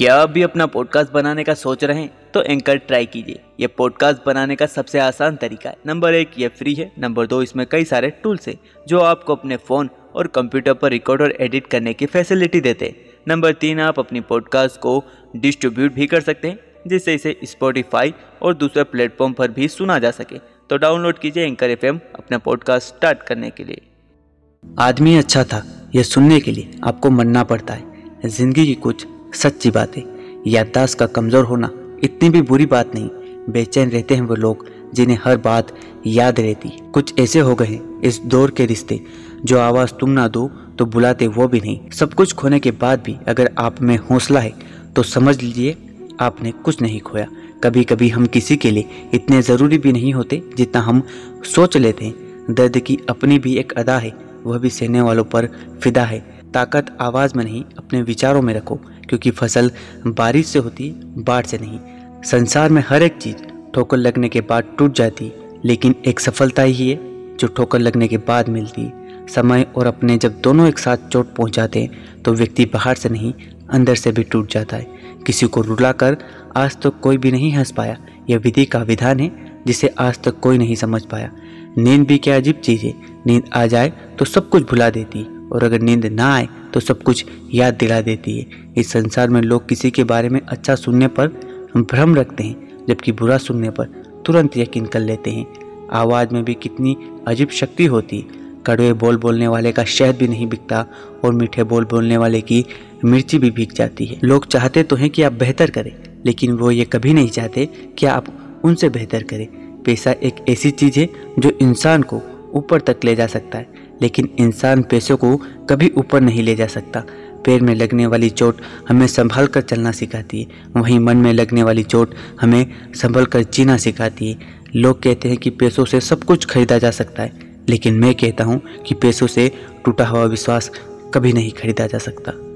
क्या आप भी अपना पॉडकास्ट बनाने का सोच रहे हैं तो एंकर ट्राई कीजिए। ये पॉडकास्ट बनाने का सबसे आसान तरीका है। नंबर एक, ये फ्री है। नंबर दो, इसमें कई सारे टूल्स हैं, जो आपको अपने फ़ोन और कंप्यूटर पर रिकॉर्ड और एडिट करने की फैसिलिटी देते हैं। नंबर तीन, आप अपनी पॉडकास्ट को डिस्ट्रीब्यूट भी कर सकते हैं, जिससे इसे स्पॉटिफाई और दूसरे प्लेटफॉर्म पर भी सुना जा सके। तो डाउनलोड कीजिए एंकर एफएम अपना पॉडकास्ट स्टार्ट करने के लिए। आदमी अच्छा था यह सुनने के लिए आपको मरना पड़ता है। ज़िंदगी की कुछ सच्ची बात। है याददाश्त का कमज़ोर होना इतनी भी बुरी बात नहीं। बेचैन रहते हैं वो लोग जिन्हें हर बात याद रहती। कुछ ऐसे हो गए इस दौर के रिश्ते, जो आवाज़ तुम ना दो तो बुलाते वो भी नहीं। सब कुछ खोने के बाद भी अगर आप में हौसला है तो समझ लीजिए आपने कुछ नहीं खोया। कभी कभी हम किसी के लिए इतने ज़रूरी भी नहीं होते जितना हम सोच लेते हैं। दर्द की अपनी भी एक अदा है, वह भी सहने वालों पर फिदा है। ताकत आवाज़ में नहीं, अपने विचारों में रखो। क्योंकि फ़सल बारिश से होती, बाढ़ से नहीं। संसार में हर एक चीज़ ठोकर लगने के बाद टूट जाती, लेकिन एक सफलता ही है, जो ठोकर लगने के बाद मिलती। समय और अपने जब दोनों एक साथ चोट पहुंचाते तो व्यक्ति बाहर से नहीं, अंदर से भी टूट जाता है। किसी को रुलाकर आज तक तो कोई भी नहीं हंस पाया, यह विधि का विधान है, जिसे आज तक तो कोई नहीं समझ पाया। नींद भी क्या अजीब चीज़ है, नींद आ जाए तो सब कुछ भुला देती। और अगर नींद ना आए तो सब कुछ याद दिला देती है। इस संसार में लोग किसी के बारे में अच्छा सुनने पर भ्रम रखते हैं, जबकि बुरा सुनने पर तुरंत यकीन कर लेते हैं। आवाज़ में भी कितनी अजीब शक्ति होती है। कड़वे बोल बोलने वाले का शहद भी नहीं बिकता और मीठे बोल बोलने वाले की मिर्ची भी बिक जाती है। लोग चाहते तो हैं कि आप बेहतर करें, लेकिन वो ये कभी नहीं चाहते कि आप उनसे बेहतर करें। पैसा एक ऐसी चीज़ है जो इंसान को ऊपर तक ले जा सकता है। लेकिन इंसान पैसों को कभी ऊपर नहीं ले जा सकता। पैर में लगने वाली चोट हमें संभल कर चलना सिखाती है। वहीं मन में लगने वाली चोट हमें संभल कर जीना सिखाती है। लोग कहते हैं कि पैसों से सब कुछ खरीदा जा सकता है, लेकिन मैं कहता हूँ कि पैसों से टूटा हुआ विश्वास कभी नहीं खरीदा जा सकता।